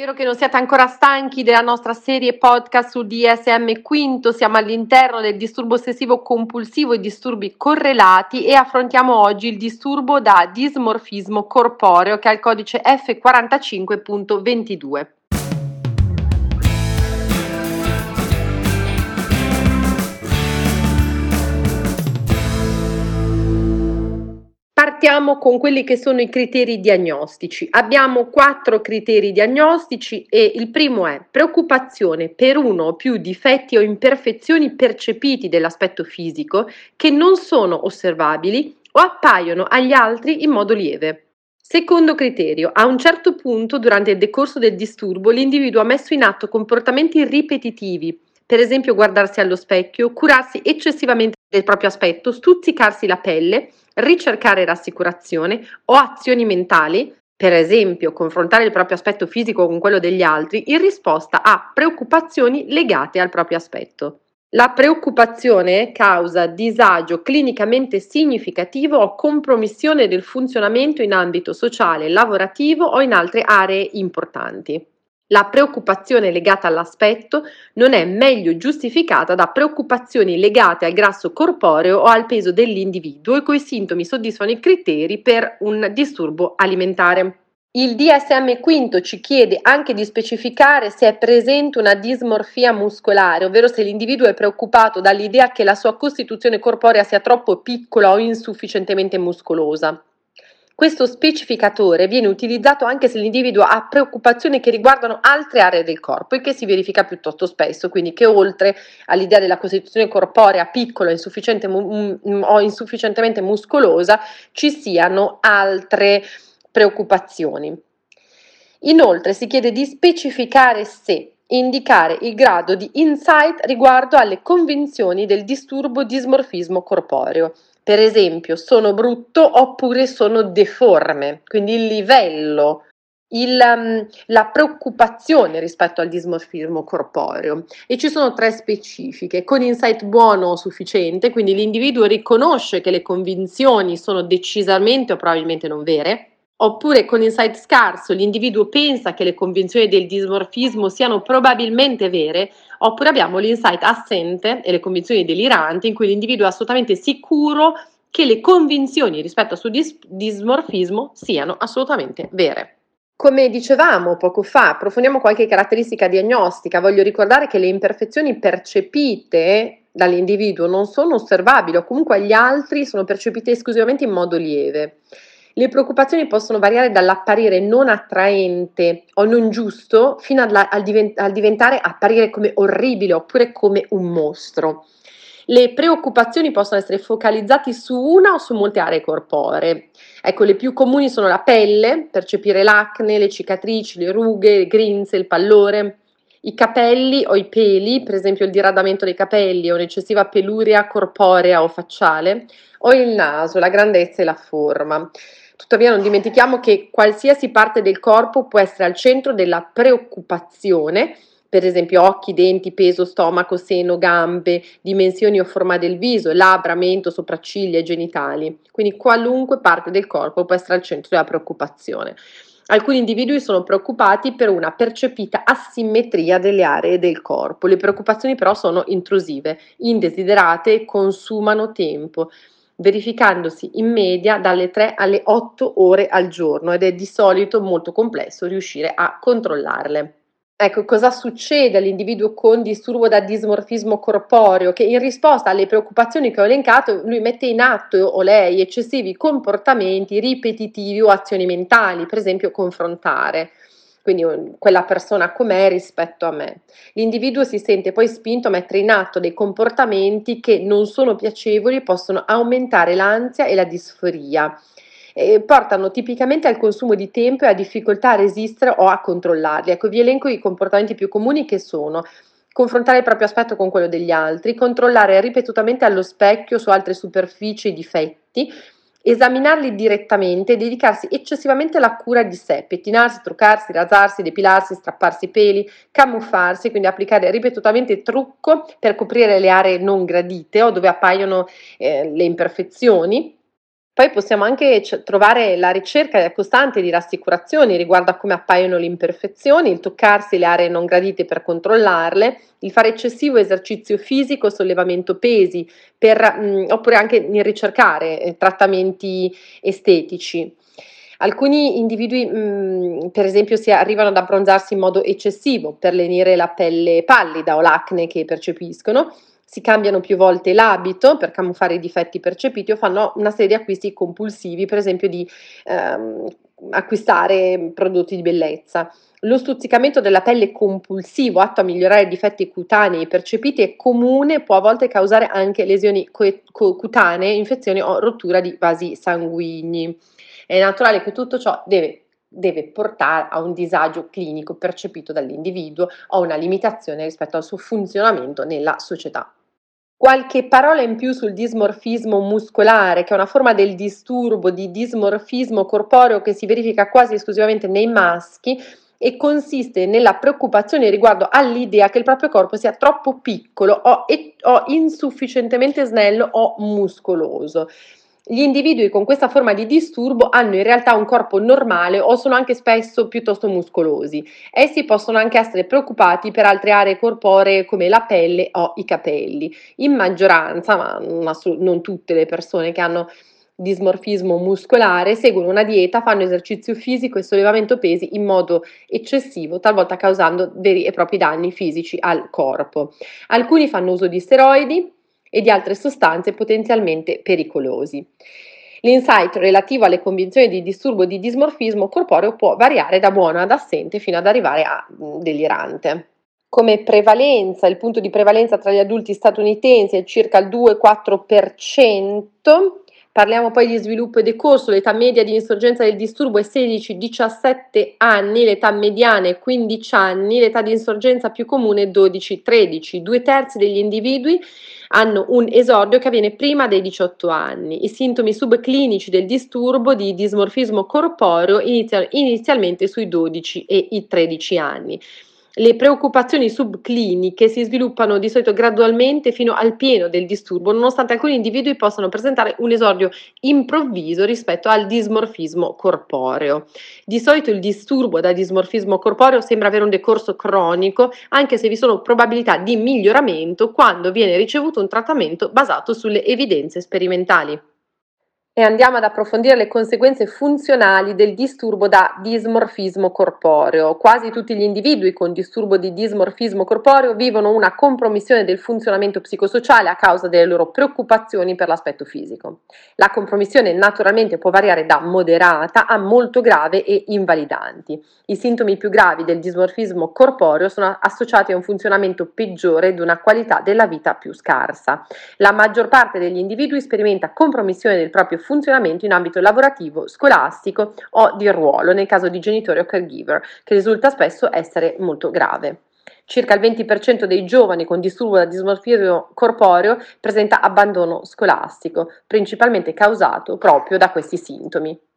Spero che non siate ancora stanchi della nostra serie podcast su DSM quinto, siamo all'interno del disturbo ossessivo compulsivo e disturbi correlati e affrontiamo oggi il disturbo da dismorfismo corporeo che ha il codice F45.22. Partiamo con quelli che sono i criteri diagnostici. Abbiamo quattro criteri diagnostici e il primo è preoccupazione per uno o più difetti o imperfezioni percepiti dell'aspetto fisico che non sono osservabili o appaiono agli altri in modo lieve. Secondo criterio, a un certo punto durante il decorso del disturbo l'individuo ha messo in atto comportamenti ripetitivi, per esempio guardarsi allo specchio, curarsi eccessivamente del proprio aspetto, stuzzicarsi la pelle, ricercare rassicurazione o azioni mentali, per esempio confrontare il proprio aspetto fisico con quello degli altri, in risposta a preoccupazioni legate al proprio aspetto. La preoccupazione causa disagio clinicamente significativo o compromissione del funzionamento in ambito sociale, lavorativo o in altre aree importanti. La preoccupazione legata all'aspetto non è meglio giustificata da preoccupazioni legate al grasso corporeo o al peso dell'individuo i cui sintomi soddisfano i criteri per un disturbo alimentare. Il DSM V ci chiede anche di specificare se è presente una dismorfia muscolare, ovvero se l'individuo è preoccupato dall'idea che la sua costituzione corporea sia troppo piccola o insufficientemente muscolosa. Questo specificatore viene utilizzato anche se l'individuo ha preoccupazioni che riguardano altre aree del corpo e che si verifica piuttosto spesso, quindi che oltre all'idea della costituzione corporea piccola insufficiente, o insufficientemente muscolosa ci siano altre preoccupazioni. Inoltre si chiede di specificare se indicare il grado di insight riguardo alle convinzioni del disturbo dismorfismo corporeo. Per esempio, sono brutto oppure sono deforme, quindi il livello, il, um, la preoccupazione rispetto al dismorfismo corporeo. E ci sono tre specifiche con insight buono o sufficiente quindi l'individuo riconosce che le convinzioni sono decisamente o probabilmente non vere oppure con insight scarso l'individuo pensa che le convinzioni del dismorfismo siano probabilmente vere, oppure abbiamo l'insight assente e le convinzioni deliranti in cui l'individuo è assolutamente sicuro che le convinzioni rispetto al suo dis- dismorfismo siano assolutamente vere. Come dicevamo poco fa, approfondiamo qualche caratteristica diagnostica. Voglio ricordare che le imperfezioni percepite dall'individuo non sono osservabili o comunque agli altri sono percepite esclusivamente in modo lieve. Le preoccupazioni possono variare dall'apparire non attraente o non giusto fino alla, al, divent- al diventare apparire come orribile oppure come un mostro. Le preoccupazioni possono essere focalizzate su una o su molte aree corporee. Ecco, le più comuni sono la pelle, percepire l'acne, le cicatrici, le rughe, le grinze, il pallore, i capelli o i peli, per esempio il diradamento dei capelli o un'eccessiva peluria corporea o facciale, o il naso, la grandezza e la forma. Tuttavia non dimentichiamo che qualsiasi parte del corpo può essere al centro della preoccupazione, per esempio occhi, denti, peso, stomaco, seno, gambe, dimensioni o forma del viso, labbra, mento, sopracciglia e genitali. Quindi qualunque parte del corpo può essere al centro della preoccupazione. Alcuni individui sono preoccupati per una percepita asimmetria delle aree del corpo. Le preoccupazioni però sono intrusive, indesiderate e consumano tempo verificandosi in media dalle 3 alle 8 ore al giorno ed è di solito molto complesso riuscire a controllarle. Ecco, cosa succede all'individuo con disturbo da dismorfismo corporeo? Che in risposta alle preoccupazioni che ho elencato, lui mette in atto o lei eccessivi comportamenti ripetitivi o azioni mentali, per esempio confrontare quindi quella persona com'è rispetto a me. L'individuo si sente poi spinto a mettere in atto dei comportamenti che non sono piacevoli e possono aumentare l'ansia e la disforia. E portano tipicamente al consumo di tempo e a difficoltà a resistere o a controllarli. Ecco, vi elenco i comportamenti più comuni che sono confrontare il proprio aspetto con quello degli altri, controllare ripetutamente allo specchio su altre superfici i difetti, esaminarli direttamente e dedicarsi eccessivamente alla cura di sé, pettinarsi, truccarsi, rasarsi, depilarsi, strapparsi i peli, camuffarsi, quindi applicare ripetutamente trucco per coprire le aree non gradite o dove appaiono eh, le imperfezioni, Poi possiamo anche c- trovare la ricerca costante di rassicurazioni riguardo a come appaiono le imperfezioni, il toccarsi le aree non gradite per controllarle, il fare eccessivo esercizio fisico, sollevamento pesi, per, mh, oppure anche il ricercare eh, trattamenti estetici. Alcuni individui, mh, per esempio, si arrivano ad abbronzarsi in modo eccessivo per lenire la pelle pallida o l'acne che percepiscono, si cambiano più volte l'abito per camuffare i difetti percepiti o fanno una serie di acquisti compulsivi, per esempio di ehm, acquistare prodotti di bellezza. Lo stuzzicamento della pelle compulsivo atto a migliorare i difetti cutanei percepiti è comune e può a volte causare anche lesioni co- cutanee, infezioni o rottura di vasi sanguigni. È naturale che tutto ciò deve deve portare a un disagio clinico percepito dall'individuo o una limitazione rispetto al suo funzionamento nella società. Qualche parola in più sul dismorfismo muscolare, che è una forma del disturbo di dismorfismo corporeo che si verifica quasi esclusivamente nei maschi e consiste nella preoccupazione riguardo all'idea che il proprio corpo sia troppo piccolo o, o insufficientemente snello o muscoloso. Gli individui con questa forma di disturbo hanno in realtà un corpo normale o sono anche spesso piuttosto muscolosi. Essi possono anche essere preoccupati per altre aree corporee come la pelle o i capelli. In maggioranza, ma non tutte le persone che hanno dismorfismo muscolare seguono una dieta, fanno esercizio fisico e sollevamento pesi in modo eccessivo, talvolta causando veri e propri danni fisici al corpo. Alcuni fanno uso di steroidi, e di altre sostanze potenzialmente pericolosi. L'insight relativo alle convinzioni di disturbo di dismorfismo corporeo può variare da buono ad assente fino ad arrivare a delirante. Come prevalenza, il punto di prevalenza tra gli adulti statunitensi è circa il 2-4%, Parliamo poi di sviluppo e decorso, l'età media di insorgenza del disturbo è 16-17 anni, l'età mediana è 15 anni, l'età di insorgenza più comune è 12-13. Due terzi degli individui hanno un esordio che avviene prima dei 18 anni. I sintomi subclinici del disturbo di dismorfismo corporeo iniziano inizialmente sui 12 e i 13 anni. Le preoccupazioni subcliniche si sviluppano di solito gradualmente fino al pieno del disturbo, nonostante alcuni individui possano presentare un esordio improvviso rispetto al dismorfismo corporeo. Di solito il disturbo da dismorfismo corporeo sembra avere un decorso cronico, anche se vi sono probabilità di miglioramento quando viene ricevuto un trattamento basato sulle evidenze sperimentali e andiamo ad approfondire le conseguenze funzionali del disturbo da dismorfismo corporeo. Quasi tutti gli individui con disturbo di dismorfismo corporeo vivono una compromissione del funzionamento psicosociale a causa delle loro preoccupazioni per l'aspetto fisico. La compromissione naturalmente può variare da moderata a molto grave e invalidanti. I sintomi più gravi del dismorfismo corporeo sono associati a un funzionamento peggiore ed una qualità della vita più scarsa. La maggior parte degli individui sperimenta compromissione del proprio funzionamento in ambito lavorativo, scolastico o di ruolo, nel caso di genitori o caregiver, che risulta spesso essere molto grave. Circa il 20% dei giovani con disturbo da dismorfismo corporeo presenta abbandono scolastico, principalmente causato proprio da questi sintomi.